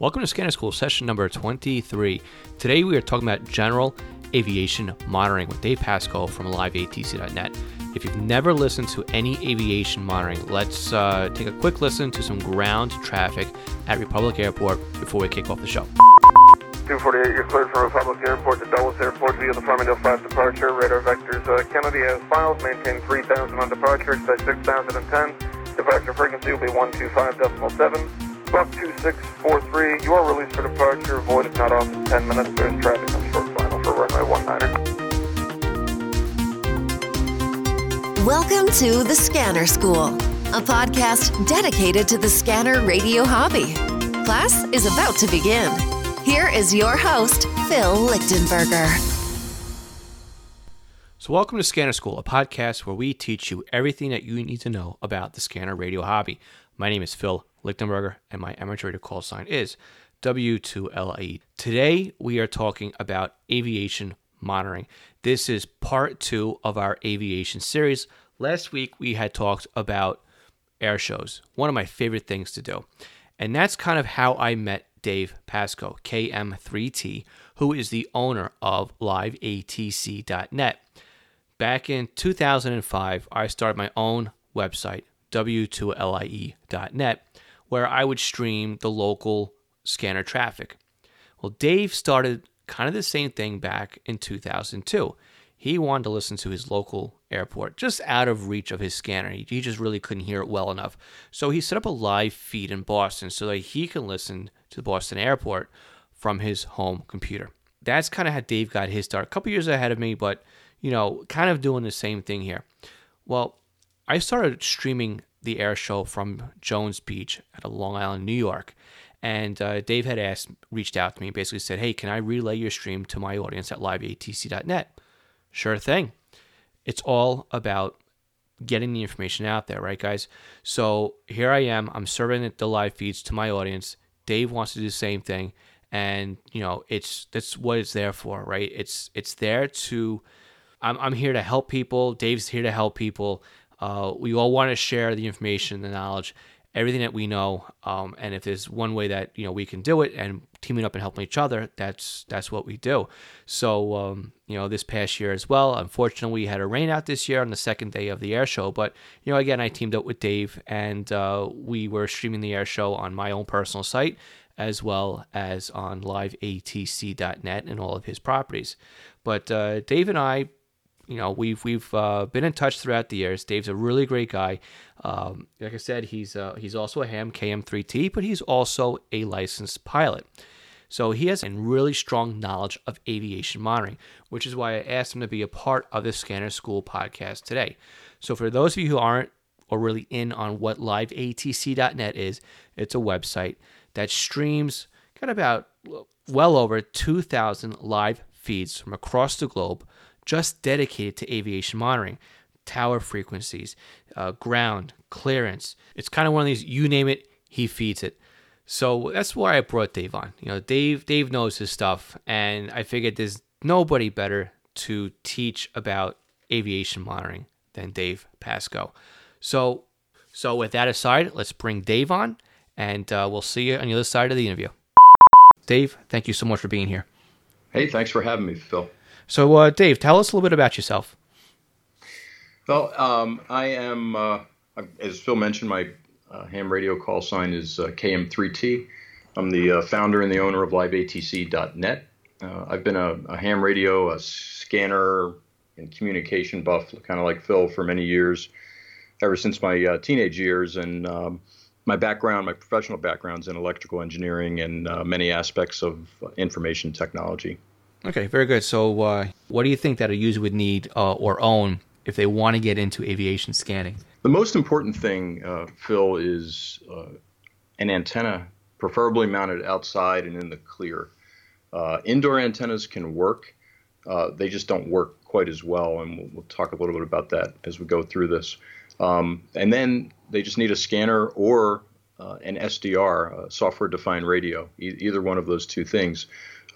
Welcome to Scanner School, session number 23. Today we are talking about general aviation monitoring with Dave Pascoe from liveatc.net. If you've never listened to any aviation monitoring, let's uh, take a quick listen to some ground traffic at Republic Airport before we kick off the show. 248, you're cleared from Republic Airport to Dulles Airport via the Farmingdale 5 departure. Radar vectors uh, Kennedy has filed. maintain 3000 on departure, expect 6010. Departure frequency will be 125.7. Buck 2643, you are released for departure. Avoid if not off in 10 minutes. There's traffic on short final for runway 19er. Welcome to The Scanner School, a podcast dedicated to the scanner radio hobby. Class is about to begin. Here is your host, Phil Lichtenberger. So, welcome to Scanner School, a podcast where we teach you everything that you need to know about the scanner radio hobby. My name is Phil Lichtenberger, and my amateur call sign is W2LIE. Today, we are talking about aviation monitoring. This is part two of our aviation series. Last week, we had talked about air shows, one of my favorite things to do. And that's kind of how I met Dave Pascoe, KM3T, who is the owner of liveatc.net. Back in 2005, I started my own website, w2lie.net, where I would stream the local scanner traffic. Well, Dave started kind of the same thing back in 2002. He wanted to listen to his local airport just out of reach of his scanner. He, just really couldn't hear it well enough. So he set up a live feed in Boston so that he can listen to the Boston airport from his home computer. That's kind of how Dave got his start. A couple years ahead of me, but you know, kind of doing the same thing here. Well, I started streaming the air show from Jones Beach at Long Island, New York. And uh, Dave had asked, reached out to me, basically said, Hey, can I relay your stream to my audience at liveatc.net? Sure thing. It's all about getting the information out there, right, guys? So here I am. I'm serving the live feeds to my audience. Dave wants to do the same thing. And, you know, it's that's what it's there for, right? It's it's there to I'm, I'm here to help people. Dave's here to help people. Uh, we all want to share the information, the knowledge, everything that we know. Um, and if there's one way that you know we can do it and teaming up and helping each other, that's that's what we do. So um, you know, this past year as well. Unfortunately, we had a rain out this year on the second day of the air show. But you know, again, I teamed up with Dave, and uh, we were streaming the air show on my own personal site as well as on liveatc.net and all of his properties. But uh, Dave and I you know we've we've uh, been in touch throughout the years. Dave's a really great guy. Um, like I said, he's uh, he's also a ham KM3T, but he's also a licensed pilot. So he has a really strong knowledge of aviation monitoring, which is why I asked him to be a part of the Scanner School podcast today. So for those of you who aren't or really in on what liveatc.net is, it's a website that streams got about well over 2,000 live feeds from across the globe just dedicated to aviation monitoring, tower frequencies, uh, ground, clearance. It's kind of one of these, you name it, he feeds it. So that's why I brought Dave on. You know, Dave Dave knows his stuff, and I figured there's nobody better to teach about aviation monitoring than Dave Pascoe. So, so with that aside, let's bring Dave on, and uh, we'll see you on the other side of the interview. Dave, thank you so much for being here. Hey, thanks for having me, Phil. So, uh, Dave, tell us a little bit about yourself. Well, um, I am, uh, as Phil mentioned, my uh, ham radio call sign is uh, KM3T. I'm the uh, founder and the owner of liveatc.net. Uh, I've been a, a, ham radio, a scanner, and communication buff, kind of like Phil, for many years, ever since my teenage years. And um, my background, my professional background is in electrical engineering and many aspects of information technology. Okay, very good. So, uh, what do you think that a user would need uh, or own if they want to get into aviation scanning? The most important thing, uh, Phil, is uh, an antenna, preferably mounted outside and in the clear. Uh, indoor antennas can work, uh, they just don't work quite as well, and we'll, we'll, talk a little bit about that as we go through this. Um, and then they just need a scanner or an SDR, software defined radio, e- either one of those two things.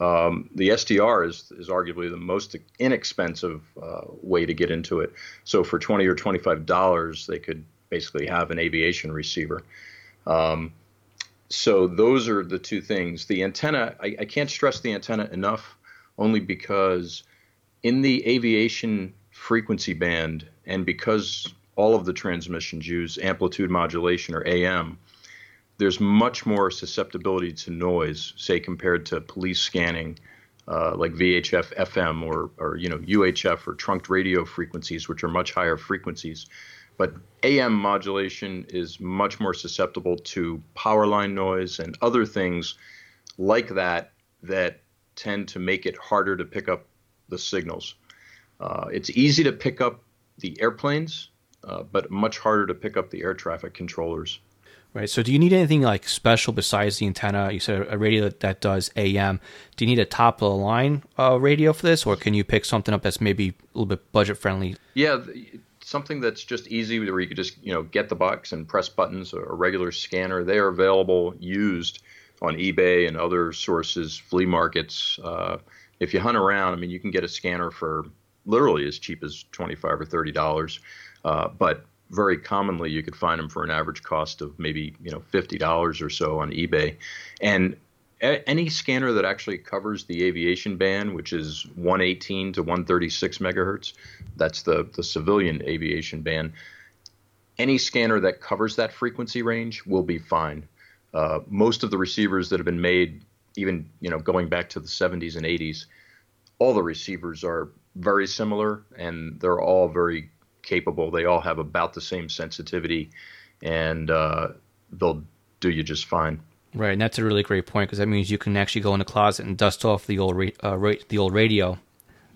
Um, the SDR is, is arguably the most inexpensive uh, way to get into it. So for 20 or 25 dollars, they could basically have an aviation receiver. Um, so those are the two things. The antenna, I, I can't stress the antenna enough, only because in the aviation frequency band, and because all of the transmissions use amplitude modulation or AM, there's much more susceptibility to noise, say compared to police scanning, uh, like VHF FM or, or you know UHF or trunked radio frequencies, which are much higher frequencies. But AM modulation is much more susceptible to power line noise and other things like that that tend to make it harder to pick up the signals. Uh, it's easy to pick up the airplanes, uh, but much harder to pick up the air traffic controllers. Right. So, do you need anything like special besides the antenna? You said a radio that, that does AM. Do you need a top of the line uh, radio for this, or can you pick something up that's maybe a little bit budget friendly? Yeah, something that's just easy where you could just you know get the box and press buttons. A regular scanner. They are available used on eBay and other sources, flea markets. Uh, if you hunt around, I mean, you can get a scanner for literally as cheap as twenty-five or thirty dollars. Uh, but very commonly you could find them for an average cost of maybe you know fifty dollars or so on eBay, and a- any scanner that actually covers the aviation band, which is 118 to 136 megahertz, that's the the civilian aviation band. Any scanner that covers that frequency range will be fine. Uh, most of the receivers that have been made, even you know going back to the 70s and 80s, all the receivers are very similar and they're all very capable. They all have about the same sensitivity, and uh, they'll do you just fine. Right, and that's a really great point because that means you can actually go in the closet and dust off the old ra- uh, ra- the old radio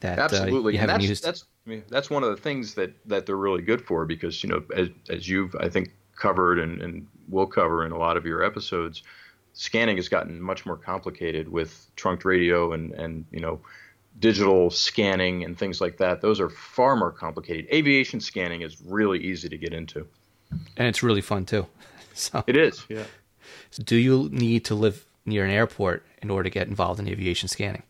that absolutely uh, you haven't that's, used. That's I mean, that's one of the things that that they're really good for because you know as as you've I think covered and, and will cover in a lot of your episodes, scanning has gotten much more complicated with trunked radio and and you know digital scanning and things like that. Those are far more complicated. Aviation scanning is really easy to get into. And it's really fun too. So It is, yeah. So do you need to live near an airport in order to get involved in aviation scanning?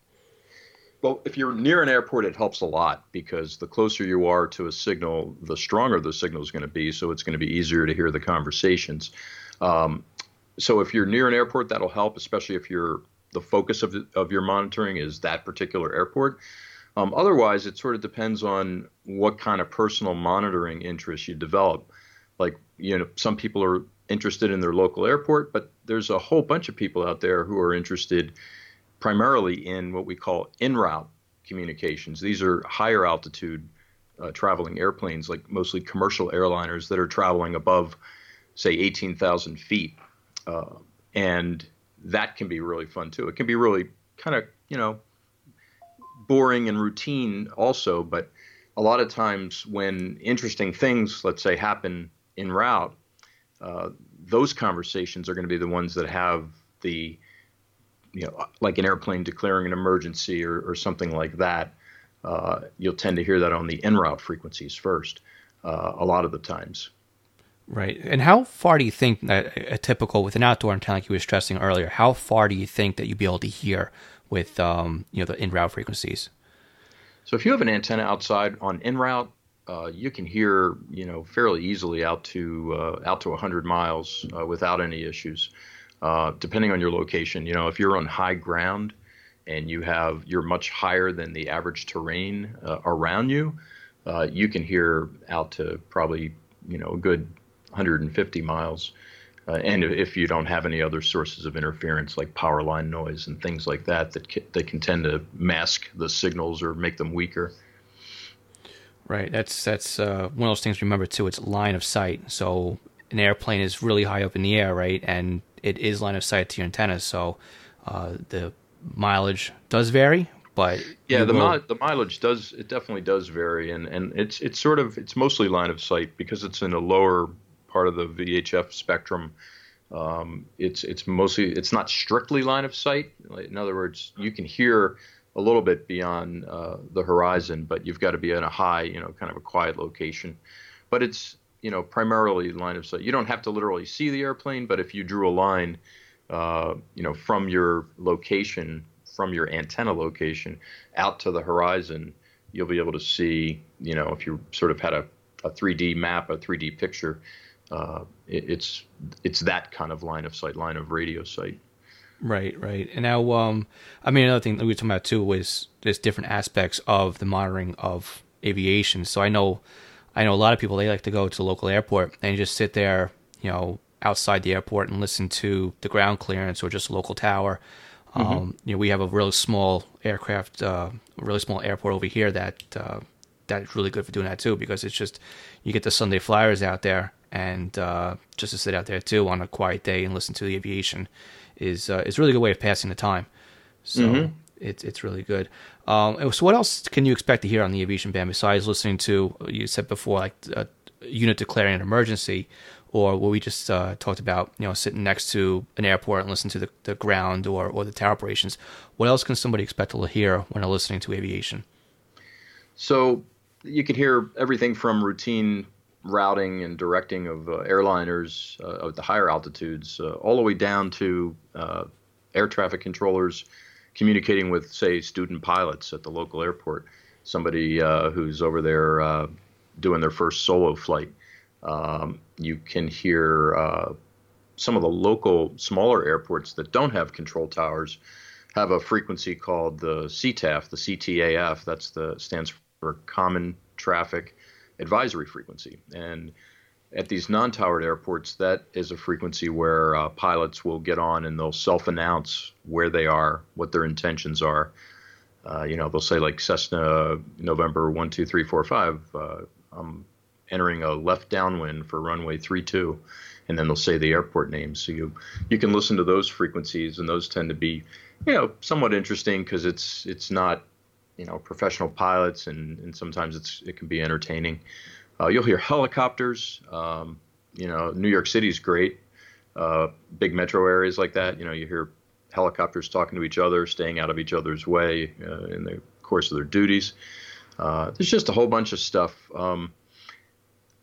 Well, if you're near an airport, it helps a lot because the closer you are to a signal, the stronger the signal is going to be. So it's going to be easier to hear the conversations. Um, so if you're near an airport, that'll help, especially if you're the focus of, of your monitoring is that particular airport. Um, otherwise, it sort of depends on what kind of personal monitoring interests you develop. Like, you know, some people are interested in their local airport, but there's a whole bunch of people out there who are interested primarily in what we call en route communications. These are higher altitude uh, traveling airplanes, like mostly commercial airliners that are traveling above, say, 18,000 feet. Uh, and that can be really fun too. It can be really kind of, you know, boring and routine also, but a lot of times when interesting things, let's say, happen en route, uh, those conversations are going to be the ones that have the, you know, like an airplane declaring an emergency or, or something like that. Uh, you'll tend to hear that on the en route frequencies first, uh, a lot of the times. Right. And how far do you think that a typical with an outdoor antenna, like you were stressing earlier, how far do you think that you'd be able to hear with um, you know the en route frequencies? So if you have an antenna outside on en route, uh, you can hear you know fairly easily out to uh, out to 100 miles uh, without any issues, uh, depending on your location. You know if you're on high ground and you have you're much higher than the average terrain uh, around you, uh, you can hear out to probably you know a good 150 miles. Uh, and if you don't have any other sources of interference like power line noise and things like that that can, that can tend to mask the signals or make them weaker. Right. That's that's uh, one of those things. Remember too. It's line of sight. So an airplane is really high up in the air, right? And it is line of sight to your antennas. So uh, the mileage does vary, but yeah, the will... mi- the mileage does it definitely does vary, and and it's it's sort of it's mostly line of sight because it's in a lower part of the VHF spectrum. Um, it's it's mostly it's not strictly line of sight. In other words, you can hear a little bit beyond uh, the horizon, but you've got to be in a high, you know, kind of a quiet location. But it's you know primarily line of sight. You don't have to literally see the airplane, but if you drew a line, uh, you know, from your location, from your antenna location out to the horizon, you'll be able to see, you know, if you sort of had a, a 3D map, a 3D picture, uh, it, it's it's that kind of line of sight, line of radio sight. Right, right. And now, um, I mean, another thing that we were talking about too was there's different aspects of the monitoring of aviation. So I know, I know a lot of people they like to go to the local airport and just sit there, you know, outside the airport and listen to the ground clearance or just a local tower. Mm-hmm. Um, you know, we have a really small aircraft, uh, a really small airport over here that uh, that's really good for doing that too because it's just you get the Sunday flyers out there and uh, just to sit out there too on a quiet day and listen to the aviation is uh, is a really good way of passing the time. So mm-hmm. it's it's really good. Um, so what else can you expect to hear on the aviation band besides listening to you said before like a unit declaring an emergency, or what we just uh, talked about, you know, sitting next to an airport and listen to the, the ground or or the tower operations. What else can somebody expect to hear when they're listening to aviation? So you can hear everything from routine routing and directing of uh, airliners uh, at the higher altitudes, uh, all the way down to uh, air traffic controllers communicating with, say, student pilots at the local airport. Somebody uh, who's over there uh, doing their first solo flight. Um, you can hear some of the local smaller airports that don't have control towers have a frequency called the CTAF, the CTAF. That's the stands for Common Traffic advisory frequency. And at these non-towered airports, that is a frequency where uh, pilots will get on and they'll self-announce where they are, what their intentions are. Uh, you know, they'll say like Cessna November one two three four five. Uh, I'm entering a left downwind for runway three two, and then they'll say the airport name. So you you can listen to those frequencies, and those tend to be, you know, somewhat interesting because it's it's not you know professional pilots, and, and sometimes it's it can be entertaining. Uh, you'll hear helicopters. Um, you know, New York City's great. Uh, big metro areas like that, you know, you hear helicopters talking to each other, staying out of each other's way uh, in the course of their duties. Uh, there's just a whole bunch of stuff. Um,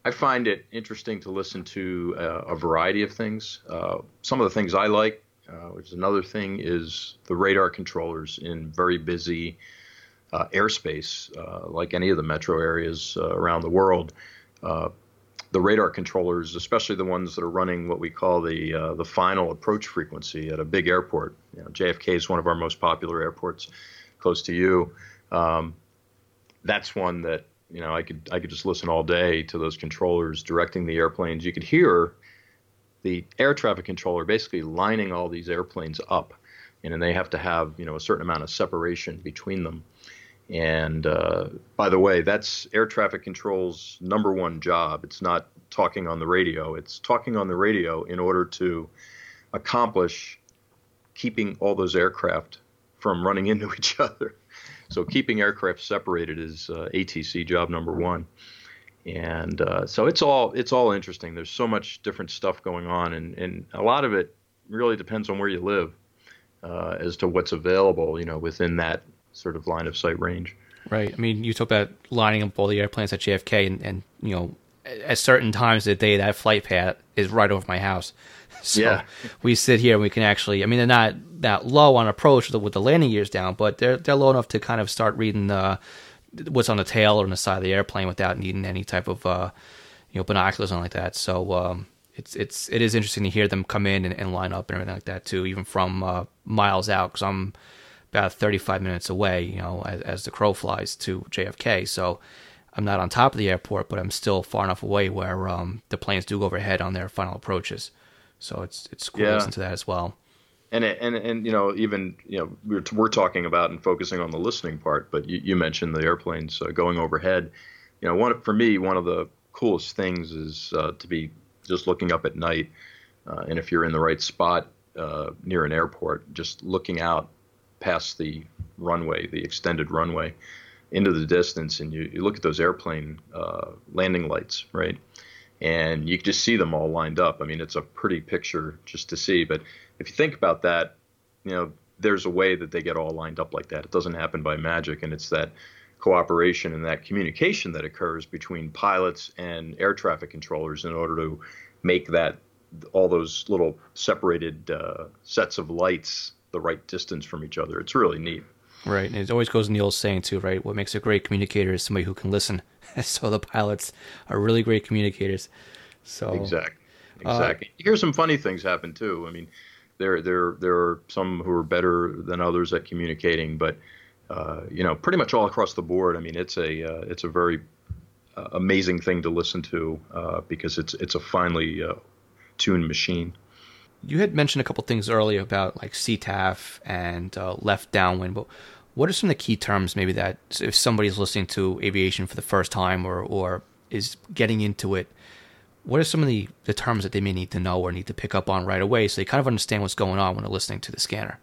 I find it interesting to listen to uh, a variety of things. Uh, some of the things I like, which is another thing, is the radar controllers in very busy uh, airspace, uh, like any of the metro areas uh, around the world. Uh, the radar controllers, especially the ones that are running what we call the uh, the final approach frequency at a big airport. You know, JFK is one of our most popular airports, close to you. Um, that's one that you know I could I could just listen all day to those controllers directing the airplanes. You could hear the air traffic controller basically lining all these airplanes up, and, they have to have you know a certain amount of separation between them. And uh, by the way, that's air traffic control's number one job. It's not talking on the radio, it's talking on the radio in order to accomplish keeping all those aircraft from running into each other. So, keeping aircraft separated is uh, ATC job number one. And uh, so it's all it's all interesting. There's so much different stuff going on, and, and a lot of it really depends on where you live uh, as to what's available, you know, within that sort of line of sight range. Right. I mean, you talk about lining up all the airplanes at JFK, and, and you know, at certain times of the day, that flight path is right over my house. So yeah. we sit here and we can actually. I mean, they're not that low on approach with the, with the landing gears down, but they're they're low enough to kind of start reading the what's on the tail or on the side of the airplane without needing any type of uh, you know binoculars or like that. So um, it's it's it is interesting to hear them come in and, and, line up and everything like that too, even from uh, miles out. Because I'm about 35 minutes away, you know, as, as the crow flies to JFK. So I'm not on top of the airport, but I'm still far enough away where um, the planes do go overhead on their final approaches. So it's it's cool yeah. to listen to that as well. And and and you know even you know we're we're talking about and focusing on the listening part, but you, you mentioned the airplanes uh, going overhead. You know, one for me one of the coolest things is uh, to be just looking up at night, uh, and if you're in the right spot uh, near an airport, just looking out past the runway, the extended runway, into the distance, and you, you look at those airplane uh, landing lights, right? And you just see them all lined up. I mean, it's a pretty picture just to see. But if you think about that, you know, there's a way that they get all lined up like that. It doesn't happen by magic, and it's that cooperation and that communication that occurs between pilots and air traffic controllers in order to make that all those little separated uh, sets of lights the right distance from each other. It's really neat. Right. And it always goes in the old saying, too, right? What makes a great communicator is somebody who can listen. so the pilots are really great communicators. So exactly, exactly. Uh, Here's some funny things happen too. I mean, there there there are some who are better than others at communicating, but uh, you know, pretty much all across the board. I mean, it's a uh, it's a very uh, amazing thing to listen to uh, because it's it's a finely uh, tuned machine. You had mentioned a couple things earlier about like CTAF and uh, left downwind, but what are some of the key terms maybe that if somebody's listening to aviation for the first time or or is getting into it, what are some of the, the terms that they may need to know or need to pick up on right away so they kind of understand what's going on when they're listening to the scanner?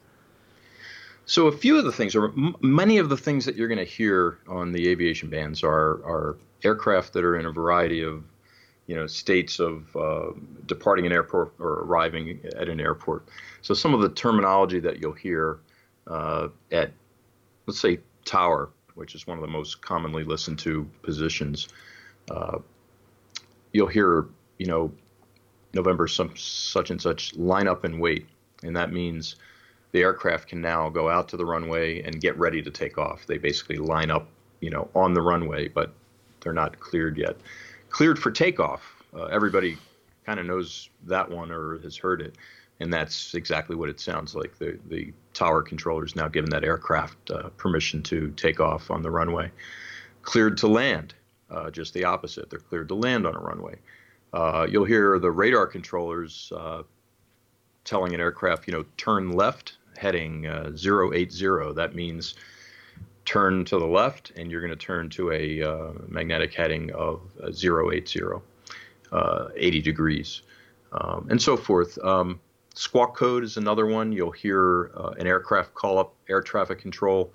So a few of the things, or m- many of the things that you're going to hear on the aviation bands are are aircraft that are in a variety of, you know, states of uh, departing an airport or arriving at an airport. So some of the terminology that you'll hear uh, at, let's say, tower, which is one of the most commonly listened to positions, uh, you'll hear, you know, November some such and such line up and wait, and that means the aircraft can now go out to the runway and get ready to take off. They basically line up, you know, on the runway, but they're not cleared yet. Cleared for takeoff. Uh, everybody kind of knows that one or has heard it, and that's exactly what it sounds like. The the tower controller is now given that aircraft uh, permission to take off on the runway. Cleared to land, uh, just the opposite. They're cleared to land on a runway. Uh, you'll hear the radar controllers uh, telling an aircraft, you know, turn left heading uh, 080. That means turn to the left, and you're going to turn to a uh, magnetic heading of uh, 080, uh, 80 degrees, um, and so forth. Um, squawk code is another one. You'll hear uh, an aircraft call up air traffic control,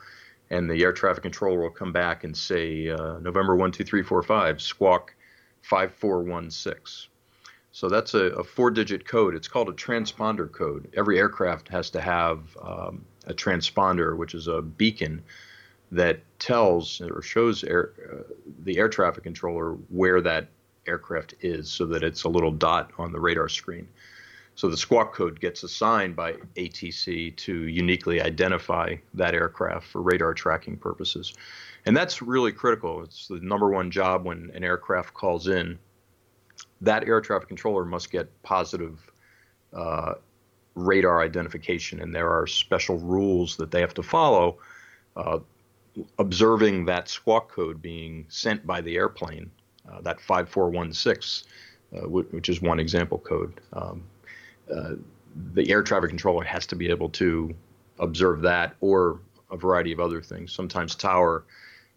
and the air traffic controller will come back and say uh, November 12345, squawk 5416. So that's a, a four-digit code. It's called a transponder code. Every aircraft has to have um, a transponder, which is a beacon that tells or shows air, uh, the air traffic controller where that aircraft is, so that it's a little dot on the radar screen. So the squawk code gets assigned by ATC to uniquely identify that aircraft for radar tracking purposes. And that's really critical. It's the number one job when an aircraft calls in that air traffic controller must get positive uh, radar identification, and there are special rules that they have to follow. Uh, observing that squawk code being sent by the airplane, uh, that 5416, uh, which is one example code. Um, uh, the air traffic controller has to be able to observe that or a variety of other things. Sometimes tower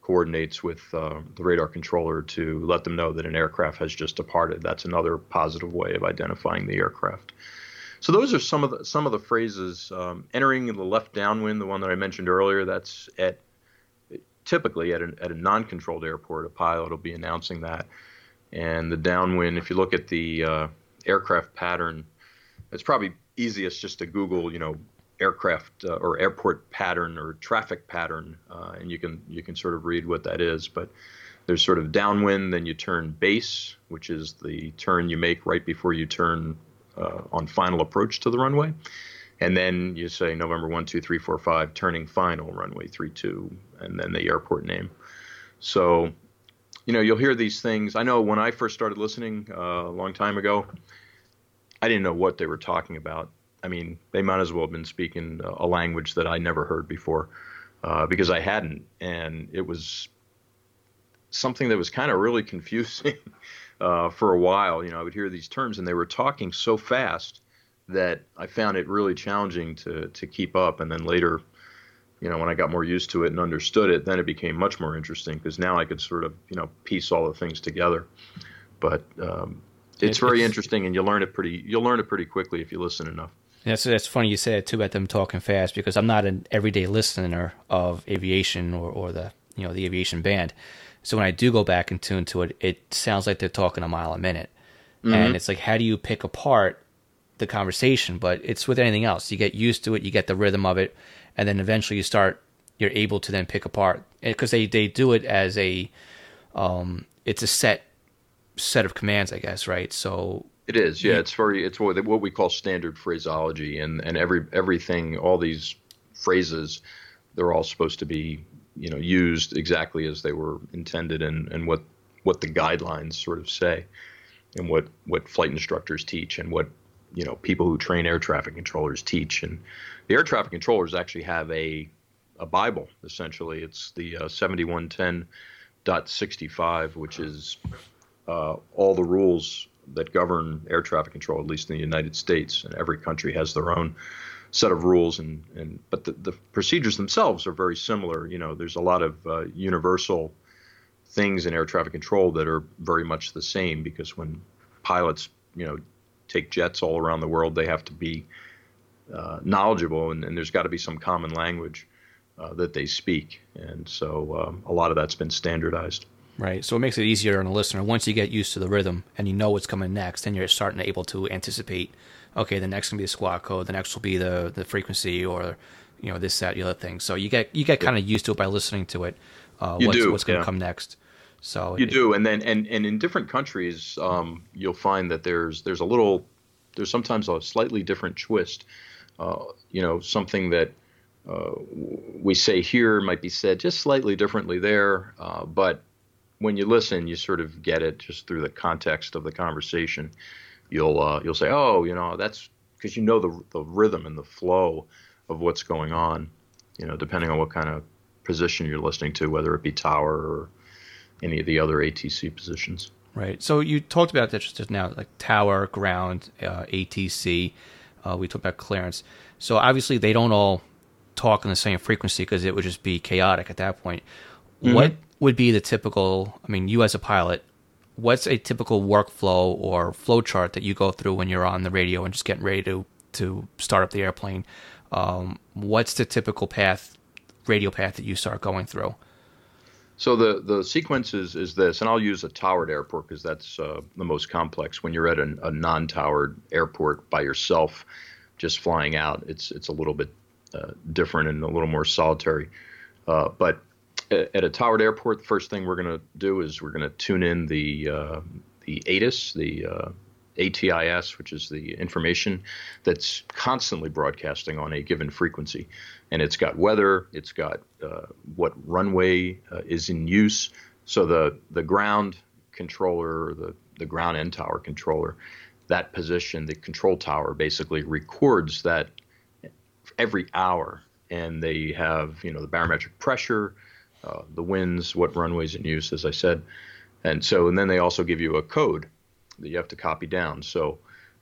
coordinates with uh, the radar controller to let them know that an aircraft has just departed. That's another positive way of identifying the aircraft. So those are some of the some of the phrases. Um, entering the left downwind, the one that I mentioned earlier, that's at typically at, at a non-controlled airport. A pilot will be announcing that, and the downwind. If you look at the uh, aircraft pattern, it's probably easiest just to Google, you know, aircraft uh, or airport pattern or traffic pattern, uh, and you can you can sort of read what that is. But there's sort of downwind, then you turn base, which is the turn you make right before you turn uh, on final approach to the runway, and then you say November one two three four five, turning final runway three two, and then the airport name. So, you know, you'll hear these things. I know when I first started listening uh, a long time ago, I didn't know what they were talking about I mean, they might as well have been speaking a language that I never heard before uh, because I hadn't. And it was something that was kind of really confusing uh, for a while. You know, I would hear these terms and they were talking so fast that I found it really challenging to, to keep up. And then later, you know, when I got more used to it and understood it, then it became much more interesting because now I could sort of, you know, piece all the things together. But um, it's very interesting, and you learn it pretty. You'll learn it pretty quickly if you listen enough. That's that's funny you said too about them talking fast because I'm not an everyday listener of aviation or, or the you know the aviation band. So when I do go back and tune to it, it sounds like they're talking a mile a minute, mm-hmm. and it's like how do you pick apart the conversation? But it's with anything else. You get used to it, you get the rhythm of it, and then eventually you start. You're able to then pick apart because they they do it as a um, it's a set set of commands, I guess, right? So it is, yeah. It's very, it's what, what we call standard phraseology, and and every everything, all these phrases, they're all supposed to be, you know, used exactly as they were intended, and and what what the guidelines sort of say. and what what flight instructors teach and what you know people who train air traffic controllers teach. And the air traffic controllers actually have a a Bible essentially. It's the uh, 7110.65, which is uh, all the rules that govern air traffic control, at least in the United States. And every country has their own set of rules, and, and but the, the procedures themselves are very similar. You know, there's a lot of uh, universal things in air traffic control that are very much the same because when pilots, you know, take jets all around the world, they have to be uh, knowledgeable, and, and there's got to be some common language uh, that they speak. And so um, a lot of that's been standardized. Right. So it makes it easier on a listener. Once you get used to the rhythm and you know what's coming next, then you're starting to able to anticipate. Okay, the next gonna be the squawk code. The next will be the the frequency or you know this that the other thing. So you get you get kind of used to it by listening to it. Uh, you what's, do, what's going to yeah. come next? So You it- do, and then and and in different countries, um, you'll find that there's there's a little there's sometimes a slightly different twist. Uh, you know, something that uh, we say here might be said just slightly differently there, uh, but when you listen, you sort of get it just through the context of the conversation. You'll uh, you'll say, oh, you know, that's because you know the the rhythm and the flow of what's going on. You know, depending on what kind of position you're listening to, whether it be tower or any of the other ATC positions. Right. So you talked about that just now, like tower, ground, uh, ATC. Uh, we talked about clearance. So obviously they don't all talk on the same frequency because it would just be chaotic at that point. What would be the typical? I mean, you as a pilot, what's a typical workflow or flow chart that you go through when you're on the radio and just getting ready to to start up the airplane? Um, what's the typical path, radio path that you start going through? So the the sequence is, is this, and I'll use a towered airport because that's uh, the most complex. When you're at a, a non-towered airport by yourself, just flying out, it's it's a little bit uh, different and a little more solitary. Uh, but a- at a towered airport, the first thing we're going to do is we're going to tune in the uh, the ATIS, the uh, ATIS, which is the information that's constantly broadcasting on a given frequency. And it's got weather, it's got uh, what runway uh, is in use. So the, the ground controller, the, the ground end tower controller, that position, the control tower basically records that every hour. And they have, you know, the barometric pressure, uh, the winds, what runways in use, as I said. And so, and then they also give you a code that you have to copy down. So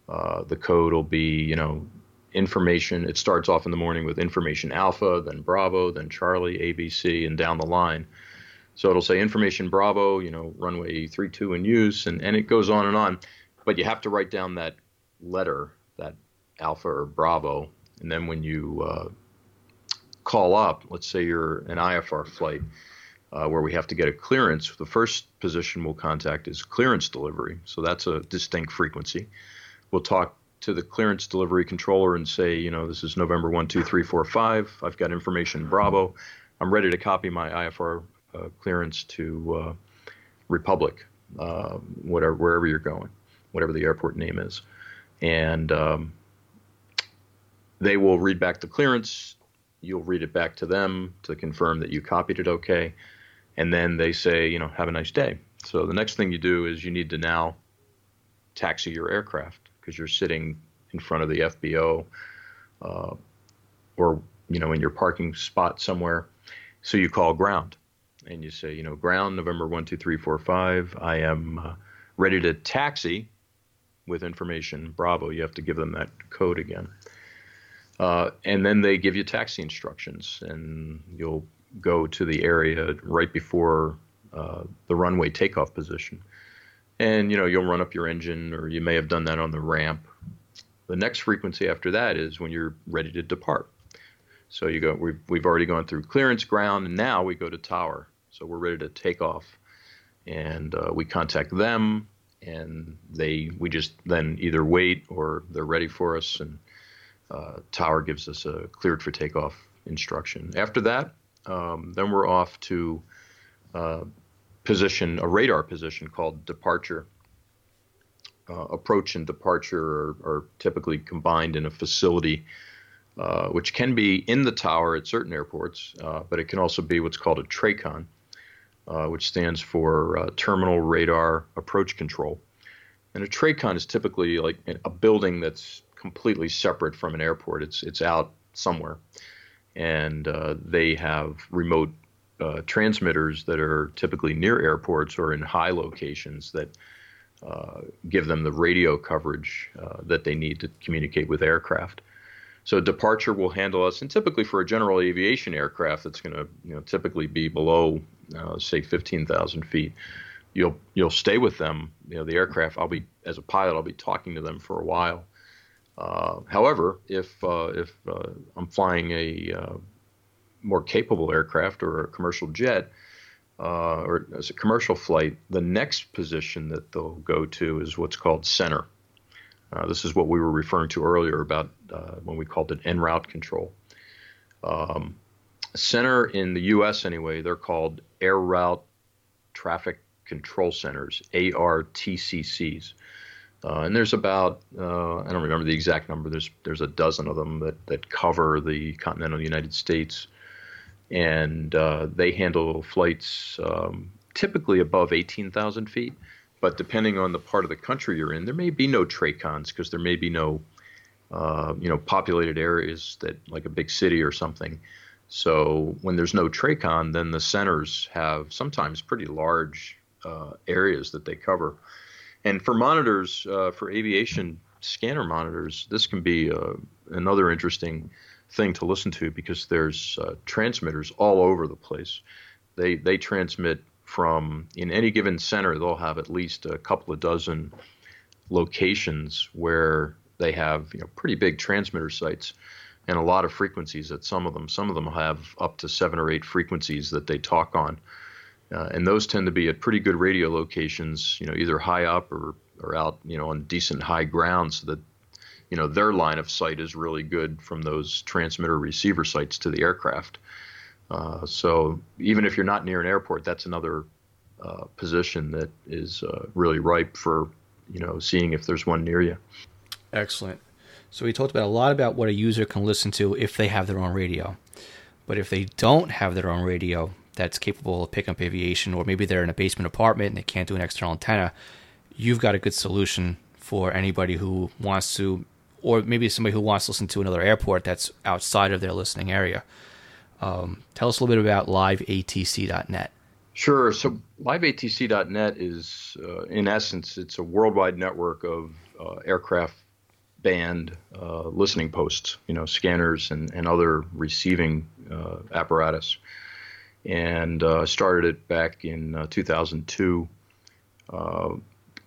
uh, the code will be, you know, information. It starts off in the morning with information alpha, then Bravo, then Charlie, ABC, and down the line. So it'll say information Bravo, you know, runway 32 in use, and, and it goes on and on. But you have to write down that letter, that alpha or Bravo, and then when you uh, call up, let's say you're an IFR flight, uh, where we have to get a clearance, the first position we'll contact is clearance delivery. So that's a distinct frequency. We'll talk to the clearance delivery controller and say, you know, this is November 12345. I've got information Bravo. I'm ready to copy my IFR uh, clearance to uh, Republic, uh, whatever, wherever you're going, whatever the airport name is. And um, they will read back the clearance. You'll read it back to them to confirm that you copied it okay and then they say, you know, have a nice day. So the next thing you do is you need to now taxi your aircraft because you're sitting in front of the FBO uh, or, you know, in your parking spot somewhere. So you call ground and you say, you know, ground November 12345, I am uh, ready to taxi with information Bravo. You have to give them that code again. Uh, and then they give you taxi instructions and you'll go to the area right before uh, the runway takeoff position. And you know you'll run up your engine, or you may have done that on the ramp. The next frequency after that is when you're ready to depart. So you go. We've we've already gone through clearance, ground, and now we go to tower. So we're ready to take off, and uh, we contact them, and they we just then either wait or they're ready for us, and uh, tower gives us a cleared for takeoff instruction. After that, um, then we're off to uh, position, a radar position called departure. Uh, approach and departure are, are, typically combined in a facility, uh, which can be in the tower at certain airports, uh, but it can also be what's called a TRACON, uh, which stands for uh, Terminal Radar Approach Control. And a TRACON is typically like a building that's completely separate from an airport. It's it's out somewhere, and uh, they have remote uh, transmitters that are typically near airports or in high locations that uh, give them the radio coverage uh, that they need to communicate with aircraft. So departure will handle us, and typically for a general aviation aircraft that's going to you know typically be below uh, say 15,000 feet, you'll you'll stay with them. You know the aircraft. I'll be as a pilot. I'll be talking to them for a while. Uh, however, if uh, if uh, I'm flying a uh, more capable aircraft or a commercial jet, uh, or as a commercial flight, the next position that they'll go to is what's called center. This is what we were referring to earlier about when we called it en route control. Um, center in the U.S. anyway, they're called Air Route Traffic Control Centers, ARTCCs. Uh, and there's about uh, I don't remember the exact number. There's there's a dozen of them that, that cover the continental United States, and uh, they handle flights um, typically above 18,000 feet. But depending on the part of the country you're in, there may be no TRACONs because there may be no, uh, you know, populated areas that like a big city or something. So when there's no TRACON, then the centers have sometimes pretty large uh, areas that they cover. And for monitors, uh, for aviation scanner monitors, this can be uh, another interesting thing to listen to because there's uh, transmitters all over the place. They they transmit from in any given center, they'll have at least a couple of dozen locations where they have you know pretty big transmitter sites and a lot of frequencies at some of them. Some of them have up to seven or eight frequencies that they talk on, uh, and those tend to be at pretty good radio locations. You know, either high up or or out you know on decent high ground, so that you know their line of sight is really good from those transmitter receiver sites to the aircraft. Uh, so even if you're not near an airport, that's another uh, position that is uh, really ripe for you know seeing if there's one near you. Excellent. So we talked about a lot about what a user can listen to if they have their own radio, but if they don't have their own radio that's capable of picking up aviation, or maybe they're in a basement apartment and they can't do an external antenna, you've got a good solution for anybody who wants to, or maybe somebody who wants to listen to another airport that's outside of their listening area. Um, tell us a little bit about liveatc.net. Sure. So liveatc.net is, uh, in essence, it's a worldwide network of uh, aircraft band uh, listening posts, you know, scanners and, and other receiving uh, apparatus. And uh, started it back in uh, 2002,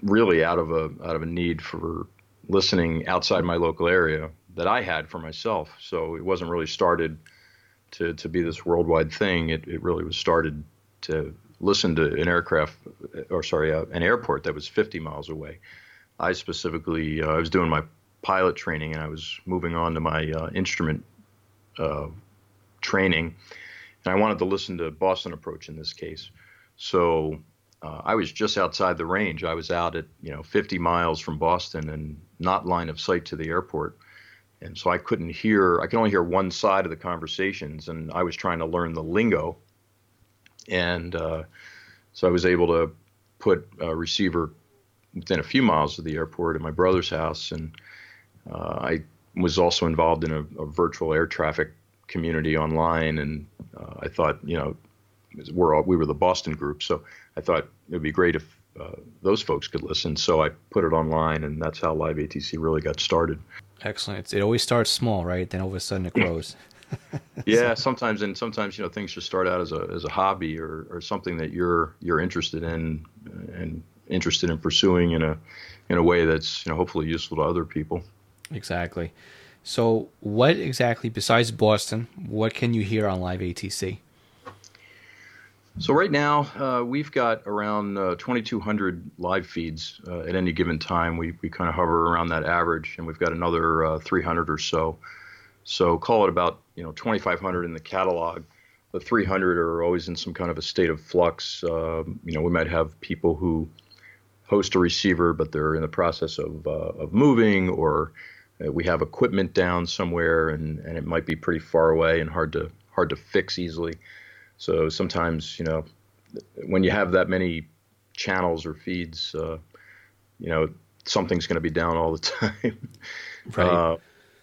really out of a out of a need for listening outside my local area that I had for myself. So it wasn't really started to, to be this worldwide thing, it, it really was started to listen to an aircraft, or sorry, uh, an airport that was 50 miles away. I specifically, uh, I was doing my pilot training and I was moving on to my uh, instrument uh, training, and I wanted to listen to Boston approach in this case. So uh, I was just outside the range. I was out at you know 50 miles from Boston and not line of sight to the airport and so I couldn't hear. I could only hear one side of the conversations, and I was trying to learn the lingo, and uh, so I was able to put a receiver within a few miles of the airport at my brother's house, and uh, I was also involved in a, a, virtual air traffic community online, and uh, I thought, you know, we're all, we were the Boston group, so I thought it would be great if uh, those folks could listen. So I put it online, and that's how Live ATC really got started. Excellent. It always starts small, right? Then all of a sudden it grows. yeah, sometimes and sometimes you know things just start out as a as a hobby or, or something that you're you're interested in and interested in pursuing in a in a way that's you know hopefully useful to other people. Exactly. So, what exactly besides Boston, what can you hear on Live ATC? So right now uh, we've got around uh, 2,200 live feeds uh, at any given time. We we kind of hover around that average, and we've got another uh, 300 or so. So call it about you know 2,500 in the catalog. The 300 are always in some kind of a state of flux. Um, you know, we might have people who host a receiver, but they're in the process of uh, of moving, or uh, we have equipment down somewhere, and, and it might be pretty far away and hard to hard to fix easily. So sometimes, you know, when you have that many channels or feeds, uh, you know, something's going to be down all the time. Right. Uh,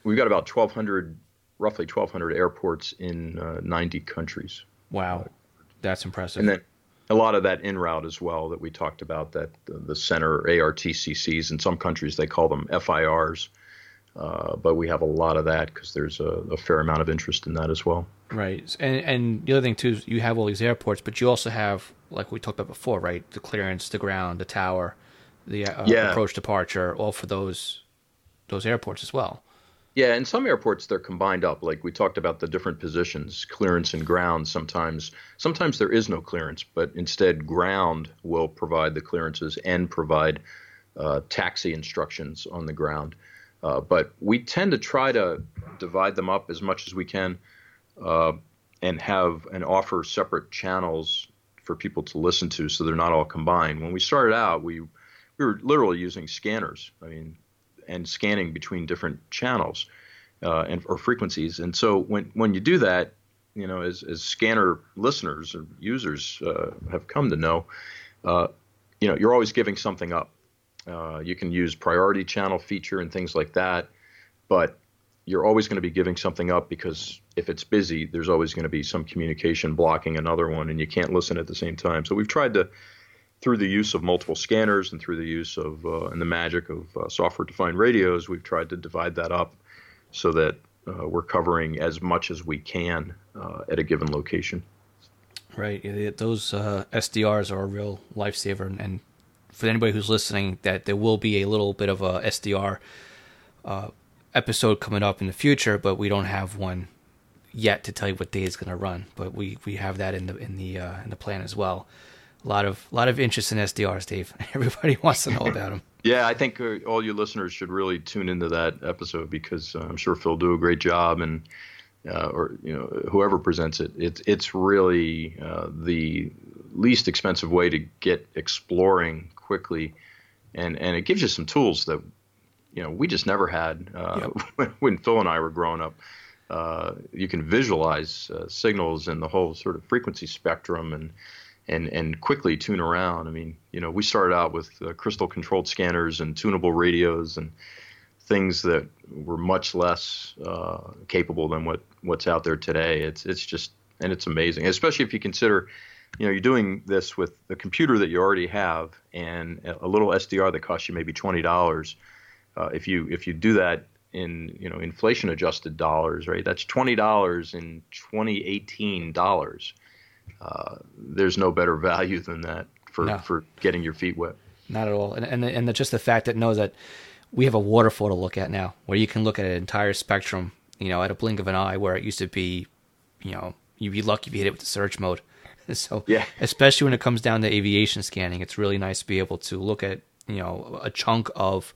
we've got about 1,200, roughly 1,200 airports in uh, 90 countries. wow, that's impressive. And then a lot of that en route as well that we talked about, that the, the center ARTCCs. In some countries, they call them FIRs. Uh, but we have a lot of that because there's a, a fair amount of interest in that as well. Right, and and the other thing too is you have all these airports, but you also have like we talked about before, right? The clearance, the ground, the tower, the uh, Yeah. approach departure, all for those those airports as well. Yeah, in some airports they're combined up. Like we talked about the different positions, clearance and ground. Sometimes, sometimes there is no clearance, but instead ground will provide the clearances and provide uh, taxi instructions on the ground. Uh, but we tend to try to divide them up as much as we can, uh, and have and offer separate channels for people to listen to, so they're not all combined. When we started out, we we were literally using scanners. I mean, and scanning between different channels uh, and or frequencies. And so when when you do that, you know, as as scanner listeners or users uh, have come to know, uh, you know, you're always giving something up. Uh, you can use priority channel feature and things like that, but you're always going to be giving something up because if it's busy, there's always going to be some communication blocking another one, and you can't listen at the same time. So we've tried to through the use of multiple scanners and through the use of uh, and the magic of uh, software-defined radios, we've tried to divide that up so that uh, we're covering as much as we can uh, at a given location. Right, those uh, SDRs are a real lifesaver, and, and for anybody who's listening, that there will be a little bit of a SDR uh, episode coming up in the future, but we don't have one yet to tell you what day it's going to run. But we, we have that in the in the uh, in the plan as well. A lot of lot of interest in SDRs, Dave. Everybody wants to know about them. Yeah, I think uh, all you listeners should really tune into that episode because uh, I'm sure Phil do a great job, and uh, or you know whoever presents it, it's it's really uh, the least expensive way to get exploring quickly, and and it gives you some tools that you know we just never had uh, when, when Phil and I were growing up. Uh, you can visualize uh, signals and the whole sort of frequency spectrum and and and quickly tune around. I mean, you know, we started out with uh, crystal controlled scanners and tunable radios and things that were much less uh, capable than what what's out there today. It's it's just and it's amazing, especially if you consider, you know, you're doing this with the computer that you already have and a little SDR that costs you maybe twenty dollars. Uh, if you if you do that in you know inflation adjusted dollars, right? That's twenty dollars in 2018 dollars. Uh, there's no better value than that for, No. for getting your feet wet. Not at all. And and and the, just the fact that knows that we have a waterfall to look at now, where you can look at an entire spectrum, you know, at a blink of an eye, where it used to be, you know, you'd be lucky if you hit it with the search mode. So Yeah. especially when it comes down to aviation scanning, it's really nice to be able to look at you know a chunk of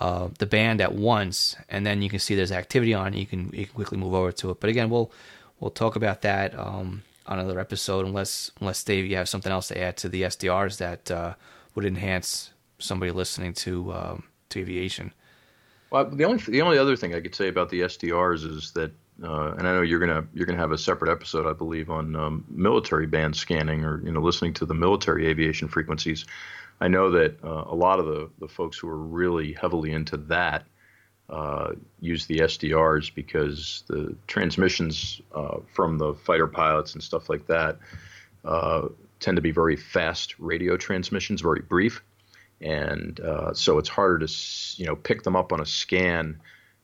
uh, the band at once, and then you can see there's activity on it. You can you can quickly move over to it. But again, we'll we'll talk about that um, on another episode, unless unless Dave, you have something else to add to the SDRs that uh, would enhance somebody listening to um, to aviation. Well, the only the only other thing I could say about the SDRs is that, uh, and I know you're gonna you're gonna have a separate episode, I believe, on um, military band scanning or you know listening to the military aviation frequencies. I know that uh, a lot of the the folks who are really heavily into that uh, use the SDRs because the transmissions uh, from the fighter pilots and stuff like that uh, tend to be very fast radio transmissions, very brief and uh, so it's harder to you know pick them up on a scan.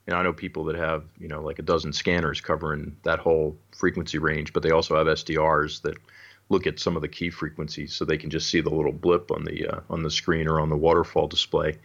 And I know people that have you know like a dozen scanners covering that whole frequency range, but they also have SDRs that look at some of the key frequencies, so they can just see the little blip on the uh, on the screen or on the waterfall display.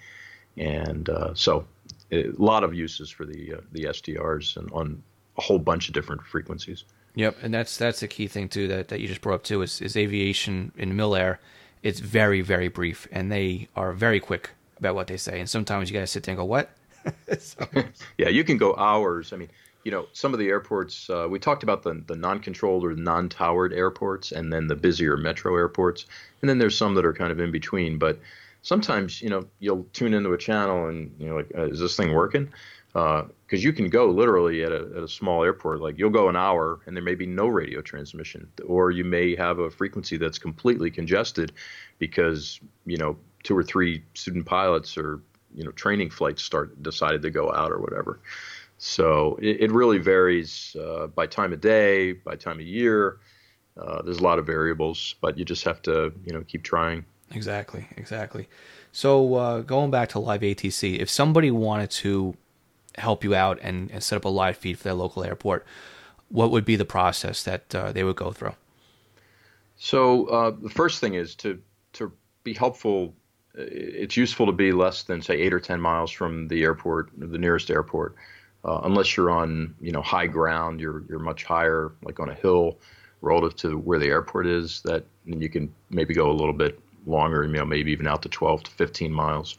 And uh, so a lot of uses for the uh, the SDRs and on a whole bunch of different frequencies. Yep, and that's that's a key thing too that, that you just brought up too is, is aviation in mil air. It's very very brief, and they are very quick about what they say. And sometimes you gotta sit there and go, "What?" so, Yeah, you can go hours. I mean, you know, some of the airports uh, we talked about the the non-controlled or non-towered airports, and then the busier metro airports, and then there's some that are kind of in between. But sometimes, you know, you'll tune into a channel and you know, like, uh, is this thing working? Because you can go literally at a, at a small airport, like you'll go an hour and there may be no radio transmission, or you may have a frequency that's completely congested because you know two or three student pilots are you know training flights start decided to go out or whatever. So it, it really varies uh, by time of day, by time of year. Uh, there's a lot of variables, but you just have to you know keep trying. Exactly, exactly. So uh, going back to live ATC, if somebody wanted to help you out and, and, set up a live feed for their local airport, what would be the process that uh, they would go through? So uh, the first thing is to to be helpful. It's useful to be less than say eight or ten miles from the airport, the nearest airport, uh, unless you're on you know high ground. You're you're much higher, like on a hill, relative to where the airport is. That you can maybe go a little bit longer, you know, maybe even out to 12 to 15 miles.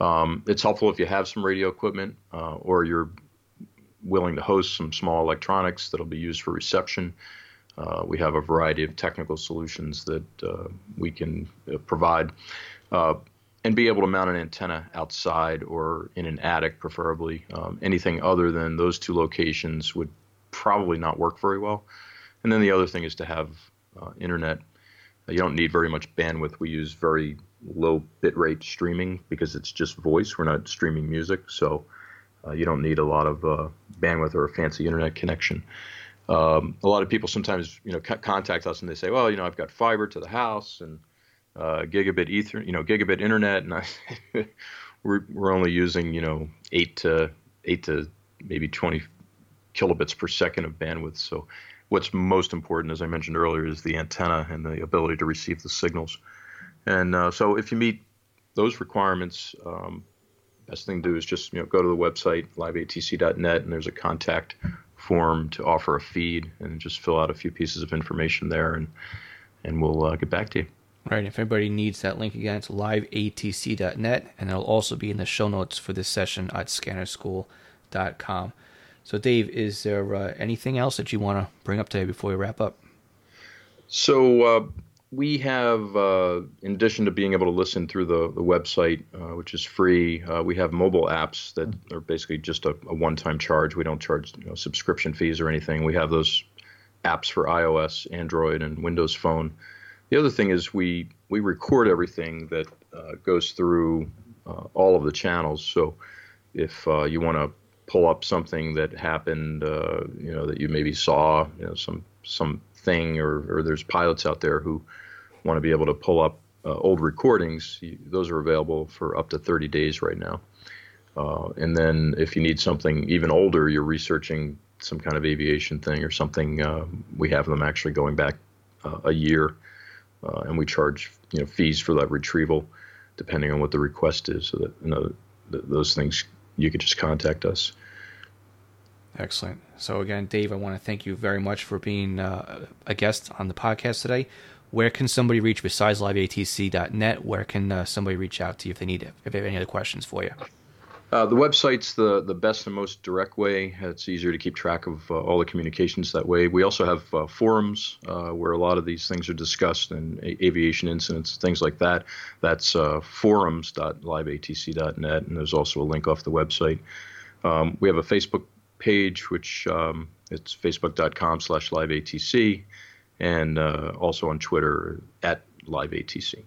Um, it's helpful if you have some radio equipment uh, or you're willing to host some small electronics that'll be used for reception. Uh, we have a variety of technical solutions that uh, we can uh, provide uh, and be able to mount an antenna outside or in an attic, preferably. Um, anything other than those two locations would probably not work very well. And then the other thing is to have uh, internet you don't need very much bandwidth. We use very low bitrate streaming because it's just voice. We're not streaming music, so uh, you don't need a lot of uh, bandwidth or a fancy internet connection. Um, a lot of people sometimes, you know, c- contact us and they say, "Well, you know, I've got fiber to the house and uh, gigabit ether, you know, gigabit internet, and I, we're we're only using, you know, eight to eight to maybe 20 kilobits per second of bandwidth. So what's most important, as I mentioned earlier, is the antenna and the ability to receive the signals. And uh, so if you meet those requirements, um, best thing to do is just you know go to the website liveatc.net and there's a contact form to offer a feed and just fill out a few pieces of information there and and we'll uh, get back to you. Right. If anybody needs that link again, it's liveatc.net and it'll also be in the show notes for this session at scannerschool.com. So, Dave, is there uh, anything else that you want to bring up today before we wrap up? So, uh, we have, uh, in addition to being able to listen through the, the website, uh, which is free, uh, we have mobile apps that are basically just a, a one time charge. We don't charge you know, subscription fees or anything. We have those apps for iOS, Android, and Windows Phone. The other thing is we, we record everything that uh, goes through all of the channels. So, if you want to pull up something that happened, uh, you know, that you maybe saw, you know, some some thing, or or there's pilots out there who want to be able to pull up uh, old recordings. You, those are available for up to 30 days right now. Uh, and then if you need something even older, you're researching some kind of aviation thing or something. Uh, we have them actually going back uh, a year, uh, and we charge you know fees for that retrieval, depending on what the request is. So that you know, th- those things you could just contact us. Excellent. So again, Dave, I want to thank you very much for being uh, a guest on the podcast today. Where can somebody reach besides liveatc.net? Where can uh, somebody reach out to you if they need it, if they have any other questions for you? Uh, the website's the, the best and most direct way. It's easier to keep track of uh, all the communications that way. We also have uh, forums uh, where a lot of these things are discussed and a- aviation incidents, things like that. That's uh, forums.liveatc.net, and there's also a link off the website. Um, we have a Facebook page, which um, it's facebook.com slash liveatc, and uh, also on Twitter at liveatc.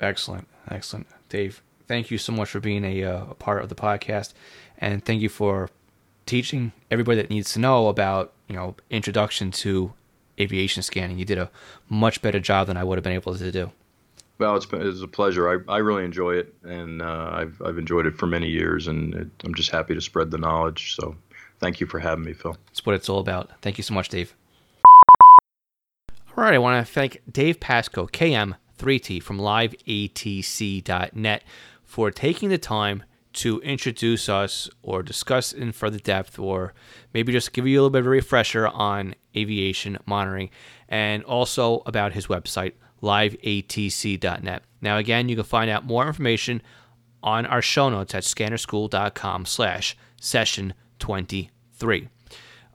Excellent, excellent, Dave. Thank you so much for being a, uh, a part of the podcast, and thank you for teaching everybody that needs to know about you know introduction to aviation scanning. You did a much better job than I would have been able to do. Well, it's been it's a pleasure. I, I really enjoy it, and uh, I've I've enjoyed it for many years, and it, I'm just happy to spread the knowledge. So Thank you for having me, Phil. That's what it's all about. Thank you so much, Dave. All right, I want to thank Dave Pascoe, KM3T from liveatc.net, for taking the time to introduce us or discuss in further depth or maybe just give you a little bit of a refresher on aviation monitoring and also about his website, liveatc.net. Now, again, you can find out more information on our show notes at scannerschool.com slash session 23.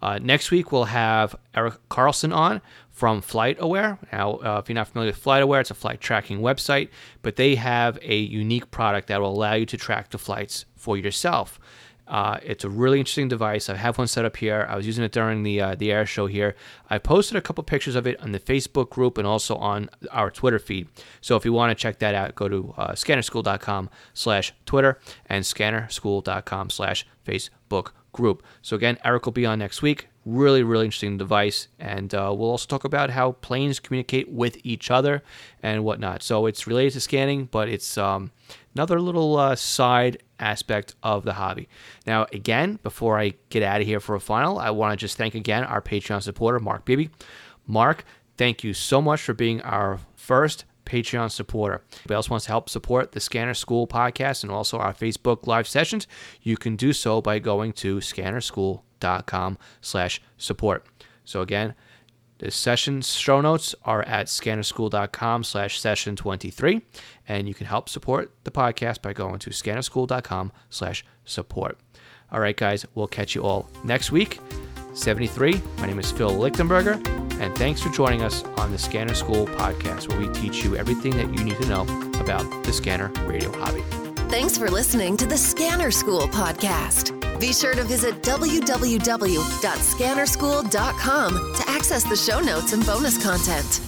Uh, next week, we'll have Eric Carlson on from FlightAware. Now, uh, if you're not familiar with FlightAware, it's a flight tracking website, but they have a unique product that will allow you to track the flights for yourself. Uh, it's a really interesting device. I have one set up here. I was using it during the uh, the air show here. I posted a couple pictures of it on the Facebook group and also on our Twitter feed. So if you want to check that out, go to uh, scannerschool.com slash Twitter and scannerschool.com slash Facebook group. So again, Eric will be on next week. Really, really interesting device. And uh, we'll also talk about how planes communicate with each other and whatnot. So it's related to scanning, but it's um, another little uh, side aspect of the hobby. Now, again, before I get out of here for a final, I want to just thank again our Patreon supporter, Mark Beebe. Mark, thank you so much for being our first Patreon supporter. If else wants to help support the Scanner School podcast and also our Facebook live sessions, you can do so by going to scannerschool.com slash support. So again, the session show notes are at scannerschool.com slash session 23, and you can help support the podcast by going to scannerschool.com slash support. All right, guys, we'll catch you all next week. 73, my name is Phil Lichtenberger, and thanks for joining us on the Scanner School podcast, where we teach you everything that you need to know about the scanner radio hobby. Thanks for listening to the Scanner School podcast. Be sure to visit www.scannerschool.com to access the show notes and bonus content.